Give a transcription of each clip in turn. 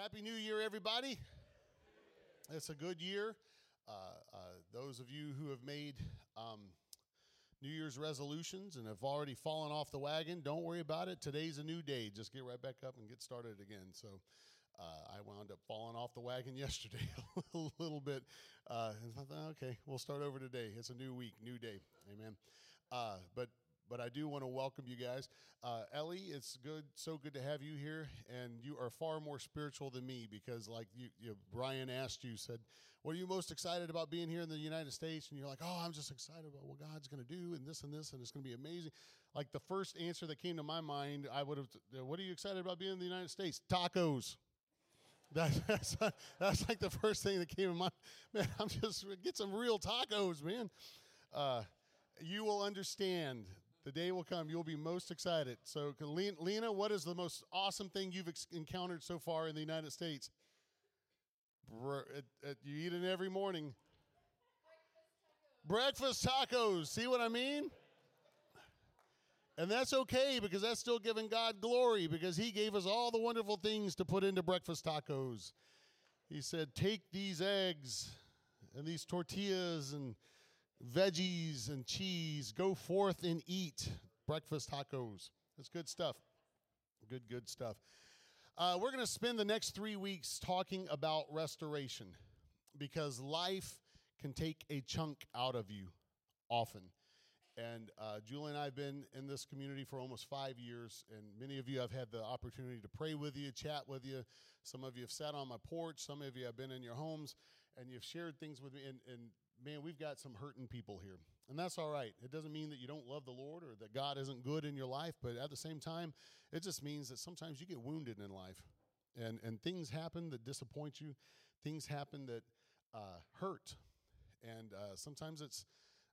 Happy New Year, everybody. It's a good year. Uh, uh, those of you who have made um, New Year's resolutions and have already fallen off the wagon, don't worry about it. Today's a new day. Just get right back up and get started again. So uh, I wound up falling off the wagon yesterday a little bit. Uh, okay, we'll start over today. It's a new week, new day. Amen. Uh, but but I do want to welcome you guys. Uh, Ellie, it's good, so good to have you here, and you are far more spiritual than me because, like you, you Brian asked you, said, "What are you most excited about being here in the United States?" And you're like, "Oh, I'm just excited about what God's going to do, and this and this, and it's going to be amazing." Like the first answer that came to my mind, I would have, "What are you excited about being in the United States?" Tacos. That, that's, that's like the first thing that came to my mind. Man, I'm just get some real tacos, man. Uh, you will understand the day will come you'll be most excited. So, Lena, what is the most awesome thing you've encountered so far in the United States? You eat it every morning. Breakfast tacos. Breakfast tacos. See what I mean? And that's okay because that's still giving God glory because He gave us all the wonderful things to put into breakfast tacos. He said, Take these eggs and these tortillas and veggies and cheese. Go forth and eat breakfast tacos. That's good stuff. Good, good stuff. Uh, we're going to spend the next three weeks talking about restoration because life can take a chunk out of you often. And uh, Julie and I have been in this community for almost five years, and many of you have had the opportunity to pray with you, chat with you. Some of you have sat on my porch, some of you have been in your homes, and you've shared things with me. And, and man, we've got some hurting people here. And that's all right. It doesn't mean that you don't love the Lord or that God isn't good in your life, but at the same time, it just means that sometimes you get wounded in life. And, and things happen that disappoint you, things happen that uh, hurt. And uh, sometimes it's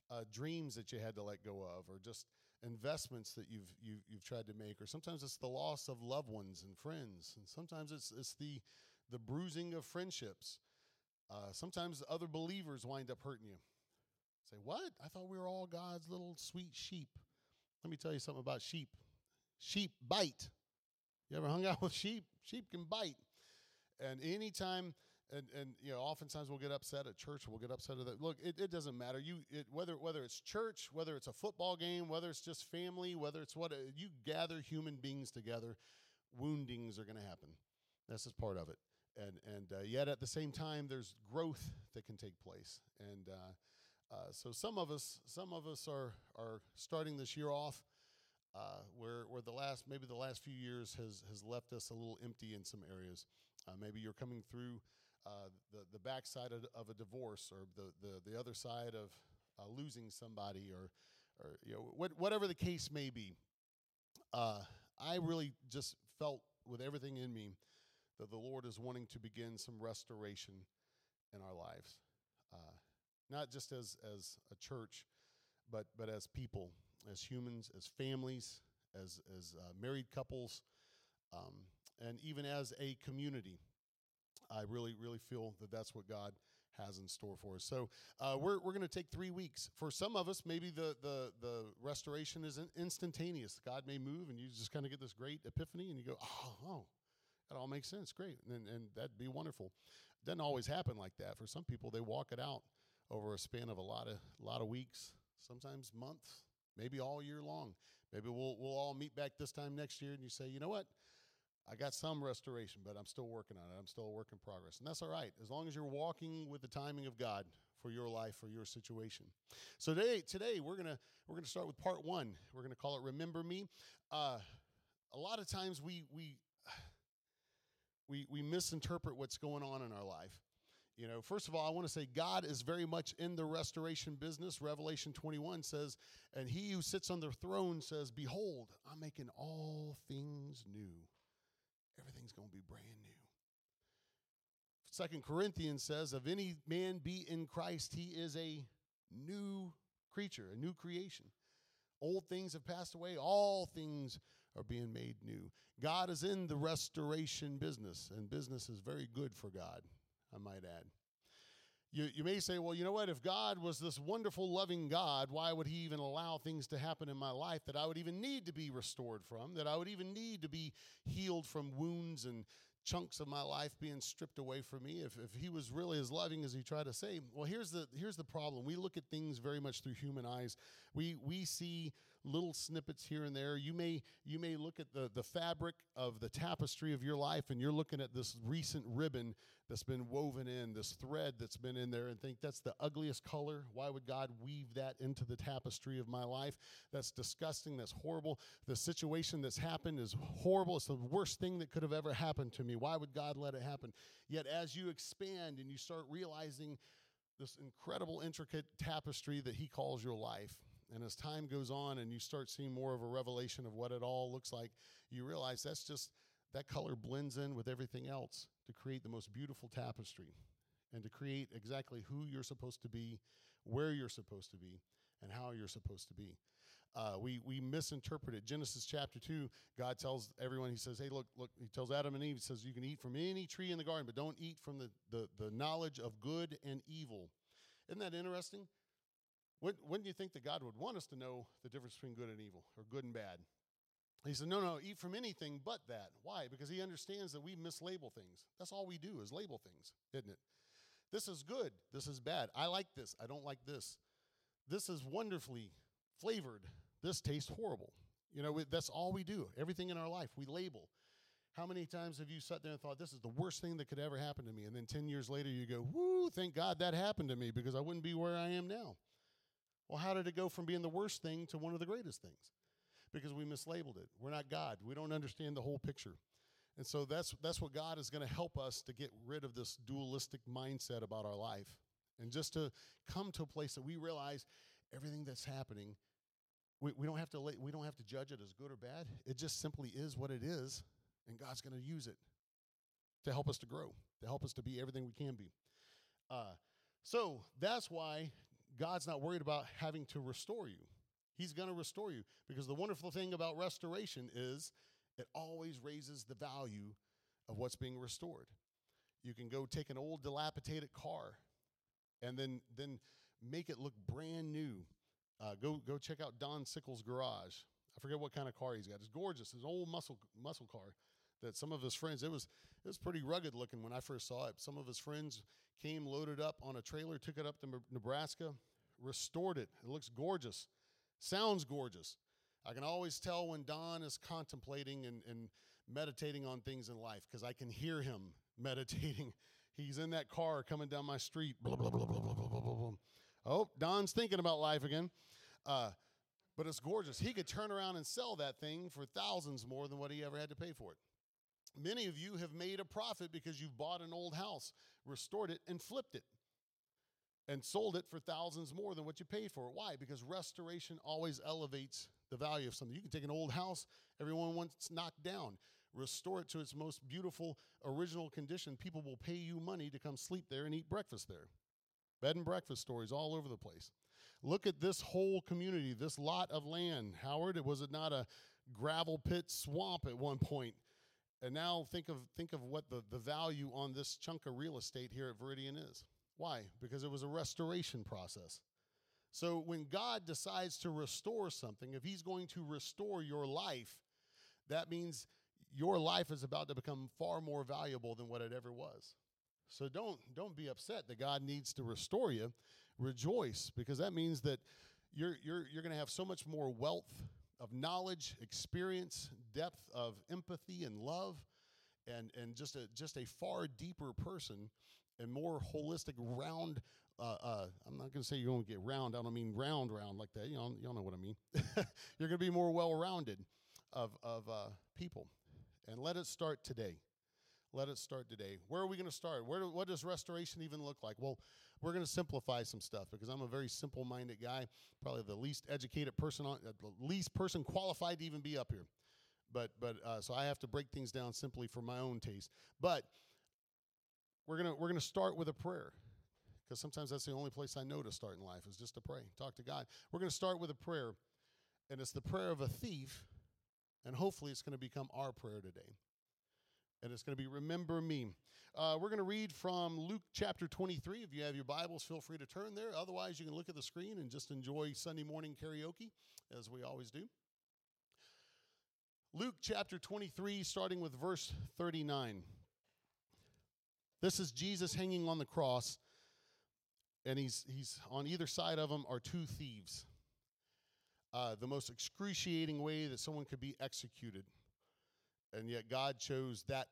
uh, dreams that you had to let go of, or just investments that you've, you've, you've tried to make, or sometimes it's the loss of loved ones and friends, and sometimes it's, it's the, the bruising of friendships. Uh, sometimes other believers wind up hurting you. Say, what? I thought we were all God's little sweet sheep. Let me tell you something about sheep. Sheep bite. You ever hung out with sheep? Sheep can bite. And anytime, and, and you know, oftentimes we'll get upset at church. We'll get upset at that. Look, it, it doesn't matter. You it, whether whether it's church, whether it's a football game, whether it's just family, whether it's what you gather human beings together, woundings are to happen. That's just part of it and and uh, yet at the same time there's growth that can take place. And uh, uh, so some of us some of us are are starting this year off uh, where where the last maybe the last few years has has left us a little empty in some areas. Uh, maybe you're coming through uh, the the backside of, of a divorce or the the, the other side of losing somebody or or you know what, whatever the case may be. I really just felt with everything in me that the Lord is wanting to begin some restoration in our lives, uh, not just as as a church, but but as people, as humans, as families, as as uh, married couples, um, and even as a community. I really really feel that that's what God has in store for us. So uh, we're, we're going to take three weeks. For some of us, maybe the, the, the restoration is instantaneous. God may move and you just kind of get this great epiphany and you go, oh, oh that all makes sense. Great. And, and that'd be wonderful. Doesn't always happen like that. For some people, they walk it out over a span of a lot of, lot of weeks, sometimes months, maybe all year long. Maybe we'll, we'll all meet back this time next year and you say, you know what? I got some restoration, but I'm still working on it. I'm still a work in progress. And that's all right, as long as you're walking with the timing of God for your life, for your situation. So today, today we're gonna we're gonna start with part one. We're gonna call it "Remember Me." Uh, a lot of times we we we, we misinterpret what's going on in our life. You know, first of all, I want to say God is very much in the restoration business. Revelation 21 says, and he who sits on the throne says, Behold, I'm making all things new. Everything's going to be brand new. Second Corinthians says, If any man be in Christ, he is a new creature, a new creation. Old things have passed away, all things are being made new. God is in the restoration business, and business is very good for God, I might add. You, you may say, well, you know what? If God was this wonderful, loving God, why would He even allow things to happen in my life that I would even need to be restored from, that I would even need to be healed from wounds and chunks of my life being stripped away from me if, if he was really as loving as he tried to say well here's the here's the problem we look at things very much through human eyes we we see little snippets here and there. You may you may look at the the fabric of the tapestry of your life and you're looking at this recent ribbon that's been woven in this thread that's been in there and think that's the ugliest color. Why would god weave that into the tapestry of my life? That's disgusting. That's horrible. The situation that's happened is horrible. It's the worst thing that could have ever happened to me. Why would God let it happen? Yet as you expand and you start realizing this incredible, intricate tapestry that He calls your life, and as time goes on and you start seeing more of a revelation of what it all looks like, you realize that's just that color blends in with everything else to create the most beautiful tapestry and to create exactly who you're supposed to be, where you're supposed to be, and how you're supposed to be. Uh, we, we misinterpret it. Genesis chapter 2, God tells everyone, He says, Hey, look, look, He tells Adam and Eve, He says, You can eat from any tree in the garden, but don't eat from the, the, the knowledge of good and evil. Isn't that interesting? When, do you think that God would want us to know the difference between good and evil, or good and bad? He said, No, no, eat from anything but that. Why? Because He understands that we mislabel things. That's all we do is label things, isn't it? This is good. This is bad. I like this. I don't like this. This is wonderfully flavored this tastes horrible. You know, that's all we do. Everything in our life, we label. How many times have you sat there and thought, this is the worst thing that could ever happen to me? And then 10 years later, you go, whoo, thank God that happened to me because I wouldn't be where I am now. Well, how did it go from being the worst thing to one of the greatest things? Because we mislabeled it. We're not God. We don't understand the whole picture. And so that's, that's what God is going to help us to get rid of this dualistic mindset about our life and just to come to a place that we realize everything that's happening we, we, don't have to we don't have to judge it as good or bad. It just simply is what it is, and God's going to use it to help us to grow, to help us to be everything we can be. Uh, so that's why God's not worried about having to restore you. He's going to restore you because the wonderful thing about restoration is it always raises the value of what's being restored. You can go take an old dilapidated car and then then make it look brand new uh, go go check out Don Sickles' garage. I forget what kind of car he's got. It's gorgeous. It's an old muscle muscle car that some of his friends. It was it was pretty rugged looking when I first saw it. Some of his friends came loaded up on a trailer, took it up to Nebraska, restored it. It looks gorgeous. Sounds gorgeous. I can always tell when Don is contemplating and, and meditating on things in life because I can hear him meditating. He's in that car coming down my street. Blah, blah, blah, blah, blah, blah, blah, blah. Oh, Don's thinking about life again. Uh, but it's gorgeous. He could turn around and sell that thing for thousands more than what he ever had to pay for it. Many of you have made a profit because you've bought an old house, restored it, and flipped it, and sold it for thousands more than what you paid for it. Why? Because restoration always elevates the value of something. You can take an old house, everyone wants knocked down, restore it to its most beautiful original condition. People will pay you money to come sleep there and eat breakfast there. Bed and breakfast stories all over the place. Look at this whole community, this lot of land. Howard, was it not a gravel pit swamp at one point? And now think of think of what the, the value on this chunk of real estate here at Veridian is. Why? Because it was a restoration process. So when God decides to restore something, if he's going to restore your life, that means your life is about to become far more valuable than what it ever was. So don't don't be upset that God needs to restore you. Rejoice because that means that you're you're you're going to have so much more wealth of knowledge, experience, depth of empathy and love and and just a just a far deeper person and more holistic round uh, uh, I'm not going to say you're going to get round. I don't mean round, round like that. You know, all know what I mean. you're going to be more well-rounded of of uh, people, and let it start today. Let it start today. Where are we going to start? Where what does restoration even look like? Well, we're going to simplify some stuff because I'm a very simple-minded guy, probably the least educated person on, the least person qualified to even be up here. But but uh, so I have to break things down simply for my own taste. But we're gonna we're gonna start with a prayer because sometimes that's the only place I know to start in life is just to pray, talk to God. We're gonna start with a prayer, and it's the prayer of a thief, and hopefully it's to become our prayer today and it's going to be Remember Me. Uh, we're going to read from Luke chapter 23. If you have your Bibles, feel free to turn there. Otherwise, you can look at the screen and just enjoy Sunday morning karaoke, as we always do. Luke chapter 23, starting with verse 39. This is Jesus hanging on the cross, and he's, he's on either side of him are two thieves. Uh, the most excruciating way that someone could be executed. And yet God chose that.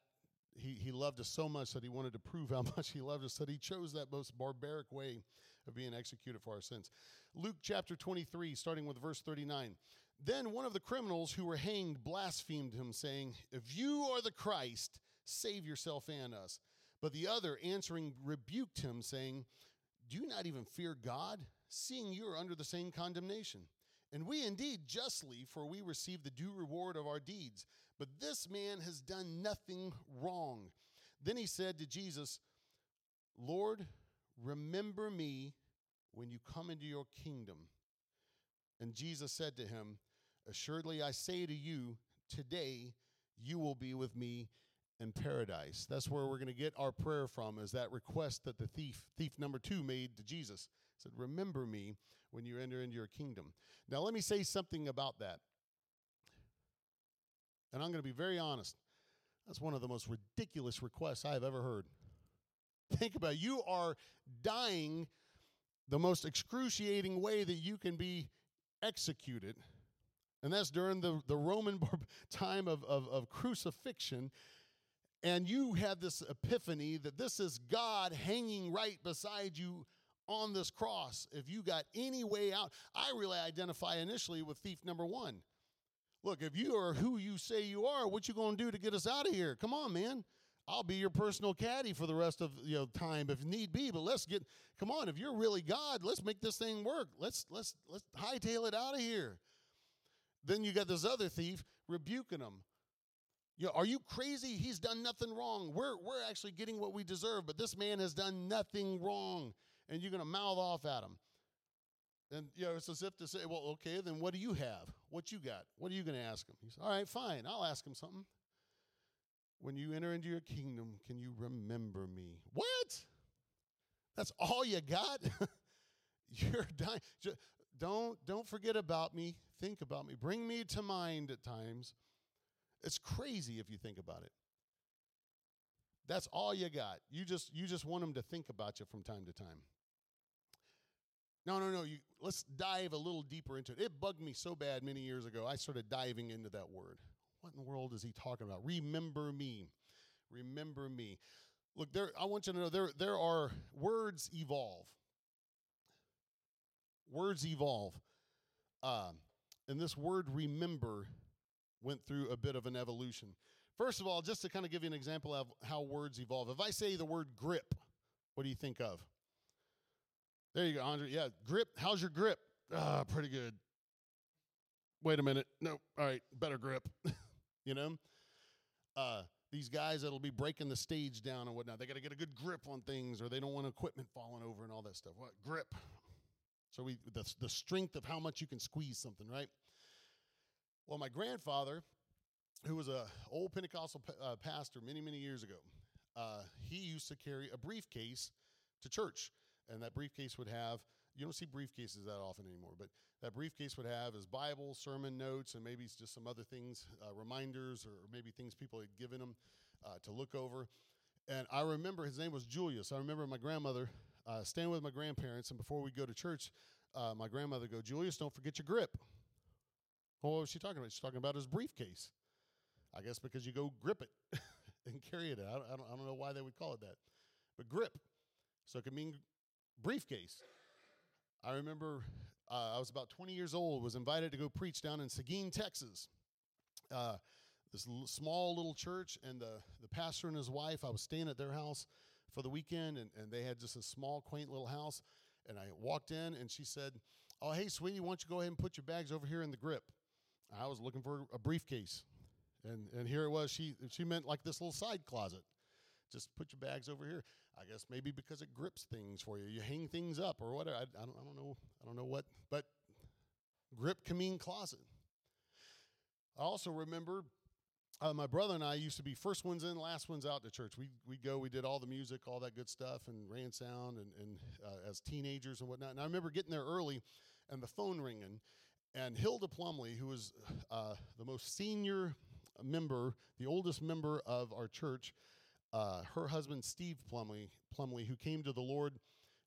He, he loved us so much that he wanted to prove how much he loved us that he chose that most barbaric way of being executed for our sins. Luke chapter 23, starting with verse 39. Then one of the criminals who were hanged blasphemed him, saying, If you are the Christ, save yourself and us. But the other, answering, rebuked him, saying, Do you not even fear God, seeing you are under the same condemnation? And we indeed justly, for we receive the due reward of our deeds. But this man has done nothing wrong. Then he said to Jesus, Lord, remember me when you come into your kingdom. And Jesus said to him, Assuredly I say to you, today you will be with me in paradise. That's where we're going to get our prayer from, is that request that the thief, thief number two, made to Jesus. He said, Remember me when you enter into your kingdom. Now, let me say something about that. And I'm going to be very honest. That's one of the most ridiculous requests I have ever heard. Think about it. You are dying the most excruciating way that you can be executed. And that's during the, the Roman time of, of, of crucifixion. And you have this epiphany that this is God hanging right beside you on this cross. If you got any way out, I really identify initially with thief number one. Look, if you are who you say you are, what you going to do to get us out of here? Come on, man. I'll be your personal caddy for the rest of you know time if need be. But let's get come on. If you're really God, let's make this thing work. Let's let's let's hightail it out of here. Then you got this other thief rebuking him. You know, are you crazy? He's done nothing wrong. We're we're actually getting what we deserve, but this man has done nothing wrong, and you're going to mouth off at him. And you know, it's as if to say, well, okay, then what do you have? What you got? What are you going to ask him? He says, all right, fine. I'll ask him something. When you enter into your kingdom, can you remember me? What? That's all you got? You're dying. Don't don't forget about me. Think about me. Bring me to mind at times. It's crazy if you think about it. That's all you got. You just you just want them to think about you from time to time. No, no, no. You, let's dive a little deeper into it. It bugged me so bad many years ago. I started diving into that word. What in the world is he talking about? Remember me. Remember me. Look, there. I want you to know there there are words evolve. Words evolve, um, and this word remember went through a bit of an evolution. First of all, just to kind of give you an example of how words evolve. If I say the word grip, what do you think of? There you go, Andre. Yeah, grip. How's your grip? Ah, pretty good. Wait a minute. Nope. All right, better grip. you know? Uh, these guys that'll be breaking the stage down and whatnot, they got to get a good grip on things or they don't want equipment falling over and all that stuff. What? Grip. So we the, the strength of how much you can squeeze something, right? Well, my grandfather, who was a old Pentecostal uh, pastor many, many years ago, uh, he used to carry a briefcase to church. And that briefcase would have, you don't see briefcases that often anymore, but that briefcase would have his Bible, sermon notes, and maybe just some other things, uh, reminders, or maybe things people had given him uh, to look over. And I remember his name was Julius. I remember my grandmother uh, staying with my grandparents, and before we go to church, uh, my grandmother go, Julius, don't forget your grip. Well, what was she talking about? She's talking about his briefcase. I guess because you go grip it and carry it. Don't, I don't, I don't know why they would call it that, but grip. So it could mean briefcase. I remember uh, I was about 20 years old, was invited to go preach down in Seguin, Texas. Uh, this l- small little church, and the, the pastor and his wife, I was staying at their house for the weekend, and, and they had just a small, quaint little house. And I walked in, and she said, Oh, hey, sweetie, why don't you go ahead and put your bags over here in the grip? I was looking for a briefcase. And, and here it was. She, she meant like this little side closet. Just put your bags over here. I guess maybe because it grips things for you. You hang things up or whatever. I, I, don't, I don't know. I don't know what, but grip can mean closet. I also remember uh, my brother and I used to be first ones in, last ones out to church. We we go, we did all the music, all that good stuff, and ran sound, and and uh, as teenagers and whatnot. And I remember getting there early, and the phone ringing, and Hilda Plumley, who was uh, the most senior member, the oldest member of our church, uh, her husband Steve Plumley, Plumley, who came to the Lord,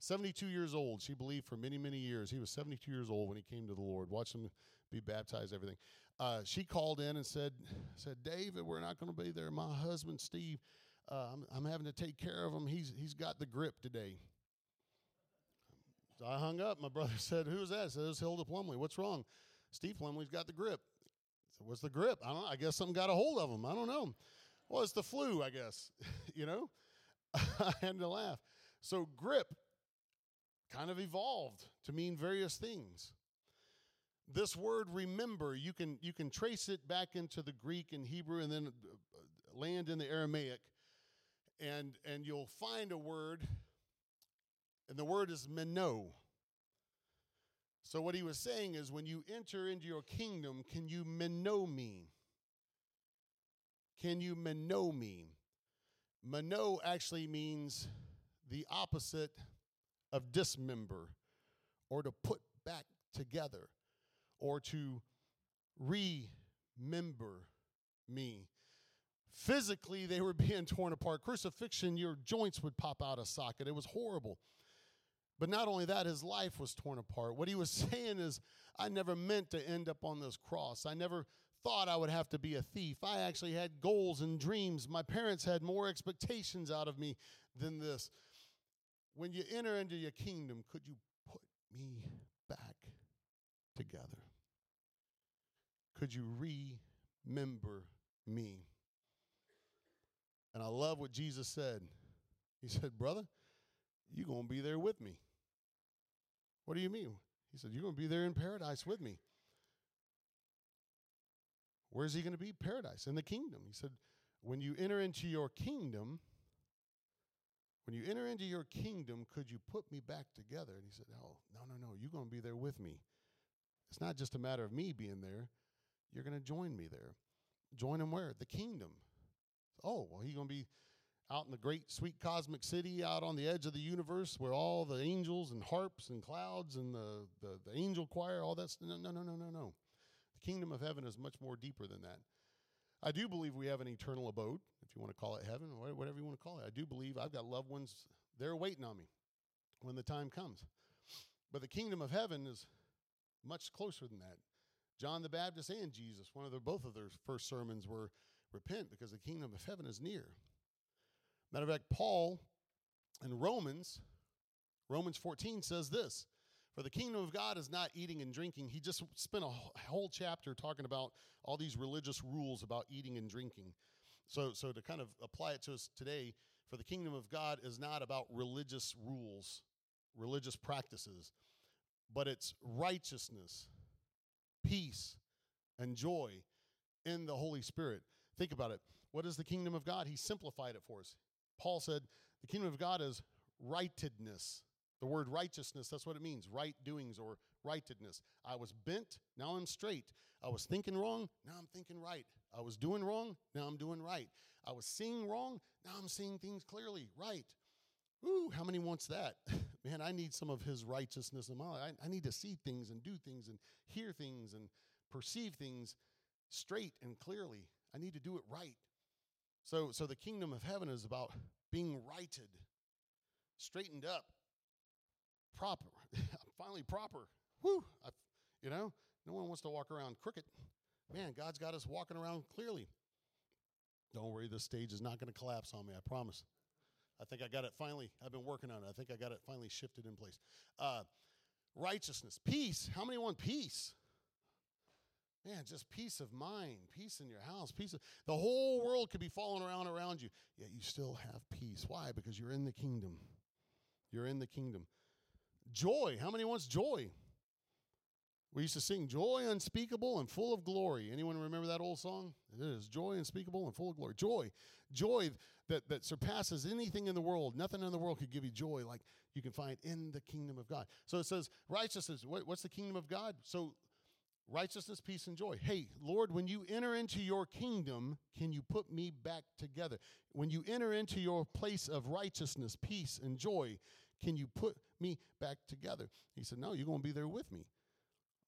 72 years old. She believed for many, many years. He was 72 years old when he came to the Lord. Watched him be baptized, everything. Uh, she called in and said, "said David, we're not going to be there. My husband Steve, uh, I'm, I'm having to take care of him. He's he's got the grip today." So I hung up. My brother said, "Who's that?" I said, "It's Hilda Plumley. What's wrong?" Steve Plumley's got the grip. So what's the grip? I don't. I guess something got a hold of him. I don't know. Well, it's the flu, I guess. you know, I had to laugh. So grip kind of evolved to mean various things. This word remember, you can you can trace it back into the Greek and Hebrew and then uh, land in the Aramaic and and you'll find a word and the word is meno. So what he was saying is when you enter into your kingdom, can you meno me? Can you meno me? Meno actually means the opposite of dismember or to put back together or to remember me. Physically, they were being torn apart. Crucifixion, your joints would pop out of socket. It was horrible. But not only that, his life was torn apart. What he was saying is, I never meant to end up on this cross. I never thought I would have to be a thief. I actually had goals and dreams. My parents had more expectations out of me than this. When you enter into your kingdom, could you put me back together? Could you remember me? And I love what Jesus said. He said, Brother, you're going to be there with me. What do you mean? He said, You're going to be there in paradise with me. Where's he going to be? Paradise, in the kingdom. He said, When you enter into your kingdom, when you enter into your kingdom, could you put me back together? And he said, Oh, no, no, no. You're going to be there with me. It's not just a matter of me being there. You're going to join me there. Join him where? The kingdom. Oh, well, he's going to be out in the great, sweet cosmic city out on the edge of the universe where all the angels and harps and clouds and the, the, the angel choir, all that. No, no, no, no, no, no. The kingdom of heaven is much more deeper than that. I do believe we have an eternal abode, if you want to call it heaven, or whatever you want to call it. I do believe I've got loved ones, they're waiting on me when the time comes. But the kingdom of heaven is much closer than that. John the Baptist and Jesus, one of their both of their first sermons were repent because the kingdom of heaven is near. Matter of fact, Paul in Romans, Romans 14 says this For the kingdom of God is not eating and drinking. He just spent a whole chapter talking about all these religious rules about eating and drinking. So, so to kind of apply it to us today, for the kingdom of God is not about religious rules, religious practices, but it's righteousness, peace, and joy in the Holy Spirit. Think about it. What is the kingdom of God? He simplified it for us. Paul said, the kingdom of God is rightedness. The word righteousness, that's what it means right doings or rightedness. I was bent, now I'm straight. I was thinking wrong, now I'm thinking right. I was doing wrong, now I'm doing right. I was seeing wrong, now I'm seeing things clearly, right. Ooh, how many wants that? Man, I need some of his righteousness in my life. I, I need to see things and do things and hear things and perceive things straight and clearly. I need to do it right. So, so the kingdom of heaven is about being righted, straightened up, proper. finally proper. Whew. I, you know, no one wants to walk around crooked. Man, God's got us walking around clearly. Don't worry, this stage is not going to collapse on me, I promise. I think I got it finally. I've been working on it. I think I got it finally shifted in place. Uh, righteousness, peace. How many want peace? Man, just peace of mind, peace in your house, peace. Of, the whole world could be falling around around you, yet you still have peace. Why? Because you're in the kingdom. You're in the kingdom. Joy. How many wants joy? We used to sing joy unspeakable and full of glory. Anyone remember that old song? It is joy unspeakable and full of glory. Joy. Joy that, that surpasses anything in the world. Nothing in the world could give you joy like you can find in the kingdom of God. So it says righteousness. What, what's the kingdom of God? So righteousness, peace, and joy. Hey, Lord, when you enter into your kingdom, can you put me back together? When you enter into your place of righteousness, peace, and joy, can you put me back together? He said, No, you're going to be there with me.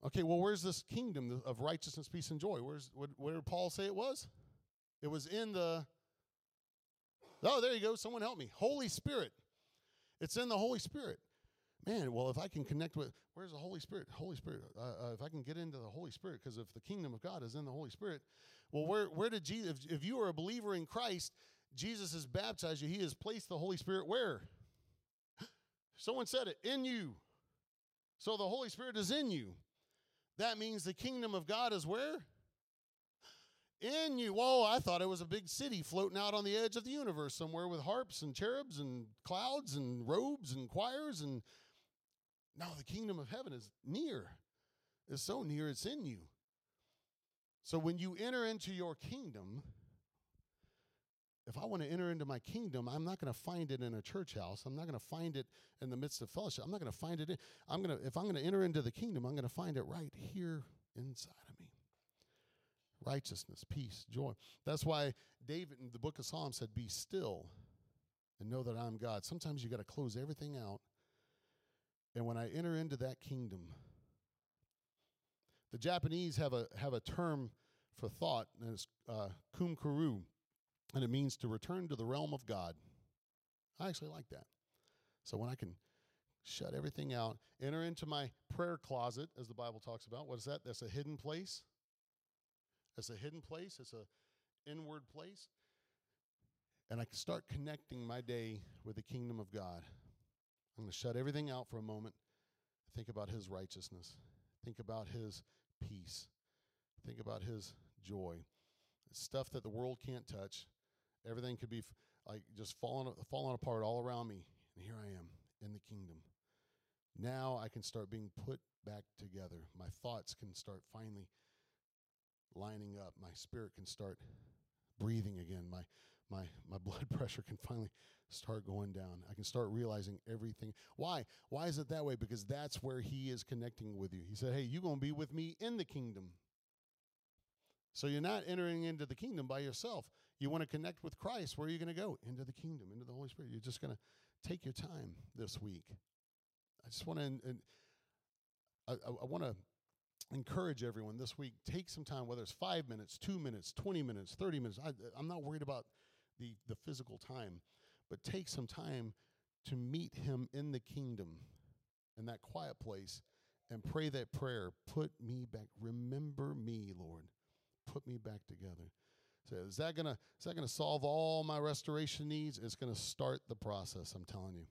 Okay, well, where's this kingdom of righteousness, peace, and joy? Where's what, where did Paul say it was? It was in the Oh, there you go. Someone help me. Holy Spirit. It's in the Holy Spirit. Man, well, if I can connect with, where's the Holy Spirit? Holy Spirit. Uh, uh, if I can get into the Holy Spirit, because if the kingdom of God is in the Holy Spirit, well, where, where did Jesus, if, if you are a believer in Christ, Jesus has baptized you. He has placed the Holy Spirit where? Someone said it, in you. So the Holy Spirit is in you. That means the kingdom of God is where? In you. Whoa, I thought it was a big city floating out on the edge of the universe somewhere with harps and cherubs and clouds and robes and choirs. And no, the kingdom of heaven is near. It's so near, it's in you. So when you enter into your kingdom, if I want to enter into my kingdom, I'm not going to find it in a church house. I'm not going to find it in the midst of fellowship. I'm not going to find it in, I'm going to if I'm going to enter into the kingdom, I'm going to find it right here inside of me. Righteousness, peace, joy. That's why David in the book of Psalms said, "Be still and know that I'm God." Sometimes you got to close everything out. And when I enter into that kingdom, the Japanese have a have a term for thought, and it's uh, kumkuru and it means to return to the realm of God. I actually like that. So when I can shut everything out, enter into my prayer closet, as the Bible talks about, what is that? That's a hidden place. That's a hidden place. It's a inward place. And I can start connecting my day with the kingdom of God. I'm going to shut everything out for a moment. Think about his righteousness. Think about his peace. Think about his joy. Stuff that the world can't touch. Everything could be like just falling falling apart all around me, and here I am in the kingdom. Now I can start being put back together. My thoughts can start finally lining up. My spirit can start breathing again. My my my blood pressure can finally start going down. I can start realizing everything. Why? Why is it that way? Because that's where he is connecting with you. He said, "Hey, you're going to be with me in the kingdom." So you're not entering into the kingdom by yourself. You want to connect with Christ. Where are you going to go? Into the kingdom, into the Holy Spirit. You're just going to take your time this week. I just want to, and I, I want to encourage everyone this week take some time, whether it's five minutes, two minutes, 20 minutes, 30 minutes. I, I'm not worried about the, the physical time, but take some time to meet Him in the kingdom, in that quiet place, and pray that prayer. Put me back. Remember me, Lord. Put me back together. So is that gonna is that gonna solve all my restoration needs? It's gonna start the process. I'm telling you,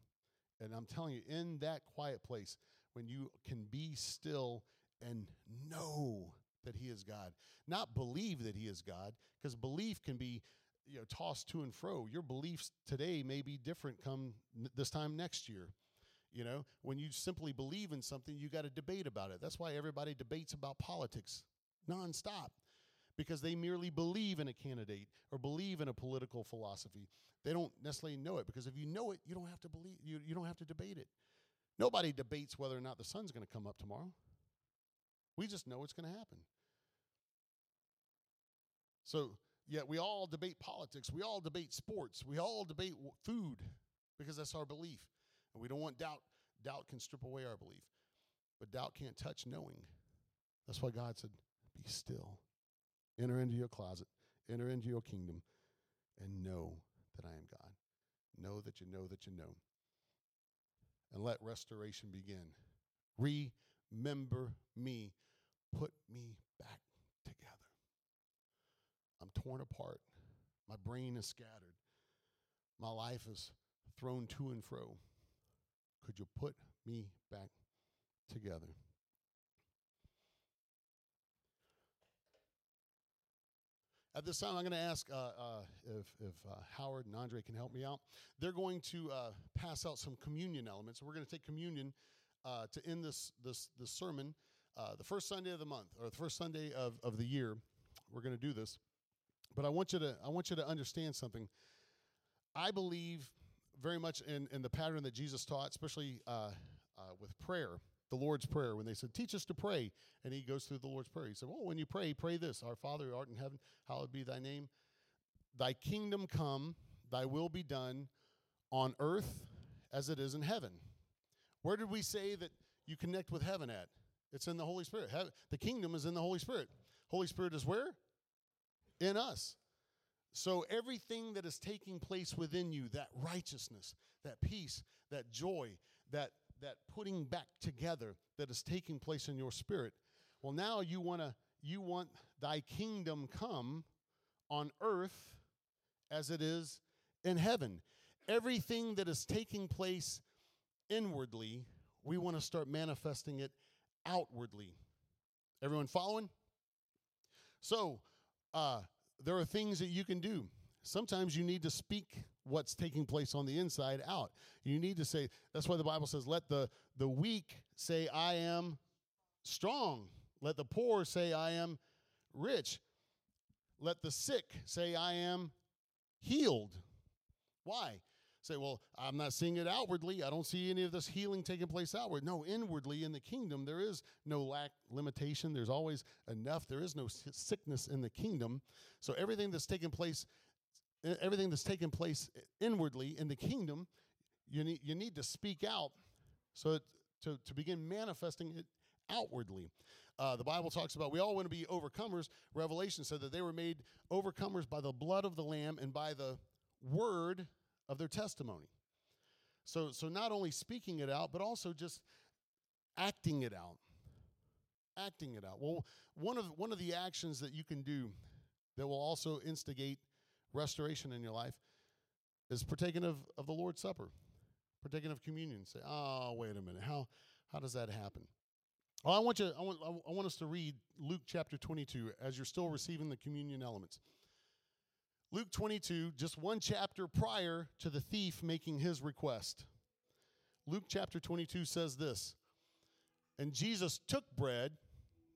and I'm telling you, in that quiet place, when you can be still and know that He is God, not believe that He is God, because belief can be you know tossed to and fro. Your beliefs today may be different come this time next year. You know, when you simply believe in something, you got to debate about it. That's why everybody debates about politics nonstop because they merely believe in a candidate or believe in a political philosophy. They don't necessarily know it because if you know it, you don't have to believe you, you don't have to debate it. Nobody debates whether or not the sun's going to come up tomorrow. We just know it's going to happen. So, yet we all debate politics, we all debate sports, we all debate food because that's our belief. And we don't want doubt. Doubt can strip away our belief. But doubt can't touch knowing. That's why God said, Be still. Enter into your closet, enter into your kingdom, and know that I am God. Know that you know that you know. And let restoration begin. Remember me. Put me back together. I'm torn apart. My brain is scattered. My life is thrown to and fro. Could you put me back together? At this time, I'm going to ask uh, uh, if, if uh, Howard and Andre can help me out. They're going to uh, pass out some communion elements. We're going to take communion uh, to end this, this, this sermon uh, the first Sunday of the month, or the first Sunday of, of the year. We're going to do this. But I want you to, I want you to understand something. I believe very much in, in the pattern that Jesus taught, especially with prayer the Lord's Prayer when they said, Teach us to pray. And he goes through the Lord's Prayer. He said, Well, when you pray, pray this Our Father who art in heaven, hallowed be thy name. Thy kingdom come, thy will be done on earth as it is in heaven. Where did we say that you connect with heaven at? It's in the Holy Spirit. the kingdom is in the Holy Spirit. Holy Spirit is where? In us. So everything that is taking place within you, that righteousness, that peace, that joy, that that putting back together that is taking place in your spirit, well now you want to you want thy kingdom come on earth as it is in heaven. Everything that is taking place inwardly, we want to start manifesting it outwardly. Everyone following? So, uh, there are things that you can do. Sometimes you need to speak what's taking place on the inside out. You need to say, that's why the Bible says, let the, the weak say, I am strong. Let the poor say, I am rich. Let the sick say, I am healed. Why? Say, well, I'm not seeing it outwardly. I don't see any of this healing taking place outward. No, inwardly in the kingdom, there is no lack, limitation. There's always enough. There is no sickness in the kingdom. So everything that's taking place, everything that's taking place inwardly in the kingdom, you need, you need to speak out so to, to begin manifesting it outwardly. Uh, the Bible talks about we all want to be overcomers. Revelation said that they were made overcomers by the blood of the Lamb and by the word of their testimony. So, so not only speaking it out, but also just acting it out. Acting it out. Well, one of one of the actions that you can do that will also instigate restoration in your life is partaking of, of the Lord's Supper, partaking of communion. Say, oh, wait a minute, how how does that happen? Well, I want you. I want. I want us to read Luke chapter 22 as you're still receiving the communion elements. Luke 22, just one chapter prior to the thief making his request. Luke chapter 22 says this And Jesus took bread.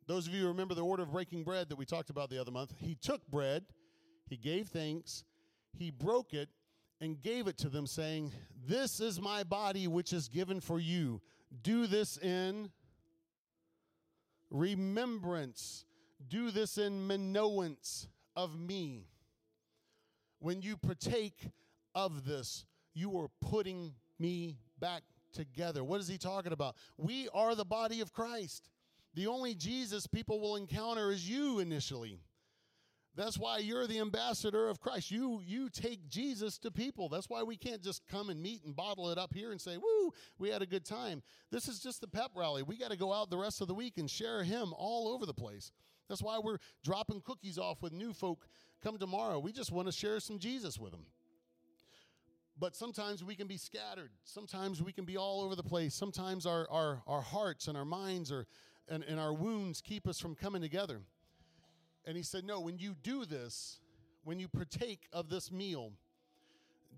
Those of you remember the order of breaking bread that we talked about the other month, he took bread, he gave thanks, he broke it, and gave it to them, saying, This is my body which is given for you. Do this in remembrance. Do this in manoance of me. When you partake of this, you are putting me back together. What is he talking about? We are the body of Christ. The only Jesus people will encounter is you initially. That's why you're the ambassador of Christ. You you take Jesus to people. That's why we can't just come and meet and bottle it up here and say, "Woo, we had a good time." This is just the pep rally. We got to go out the rest of the week and share him all over the place. That's why we're dropping cookies off with new folk come tomorrow. We just want to share some Jesus with them. But sometimes we can be scattered. Sometimes we can be all over the place. Sometimes our, our, our hearts and our minds are, and, and our wounds keep us from coming together. And he said, No, when you do this, when you partake of this meal,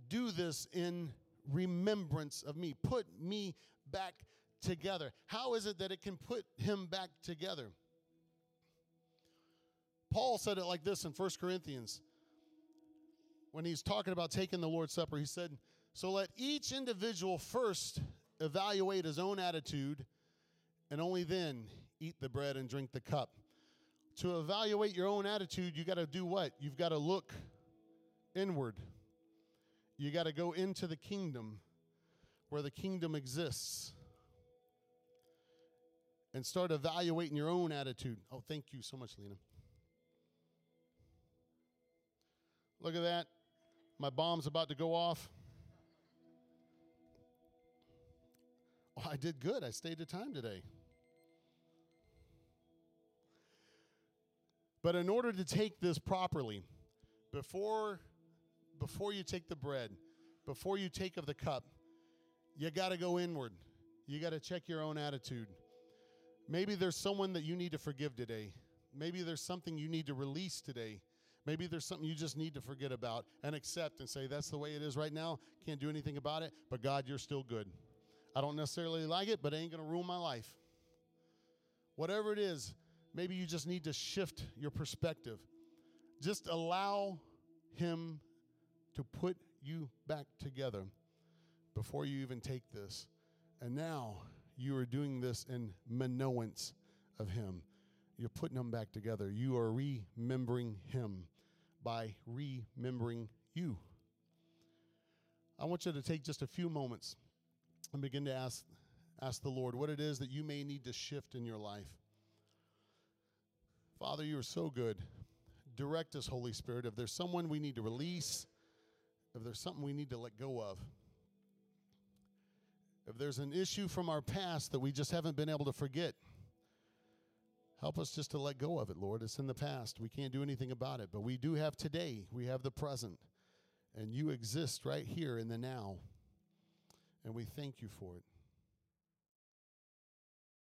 do this in remembrance of me. Put me back together. How is it that it can put him back together? Paul said it like this in 1 Corinthians when he's talking about taking the Lord's Supper. He said, So let each individual first evaluate his own attitude and only then eat the bread and drink the cup. To evaluate your own attitude, you got to do what? You've got to look inward. You got to go into the kingdom where the kingdom exists and start evaluating your own attitude. Oh, thank you so much, Lena. Look at that. My bomb's about to go off. Oh, I did good. I stayed to time today. But in order to take this properly, before before you take the bread, before you take of the cup, you got to go inward. You got to check your own attitude. Maybe there's someone that you need to forgive today. Maybe there's something you need to release today. Maybe there's something you just need to forget about and accept and say, that's the way it is right now. Can't do anything about it, but God, you're still good. I don't necessarily like it, but it ain't going to ruin my life. Whatever it is, maybe you just need to shift your perspective. Just allow Him to put you back together before you even take this. And now you are doing this in manoance of Him. You're putting them back together. You are remembering Him by remembering you. I want you to take just a few moments and begin to ask, ask the Lord what it is that you may need to shift in your life. Father, you are so good. direct us, Holy Spirit. If there's someone we need to release, if there's something we need to let go of, if there's an issue from our past that we just haven't been able to forget, help us just to let go of it, Lord. It's in the past. We can't do anything about it, but we do have today. We have the present. And you exist right here in the now. And we thank you for it.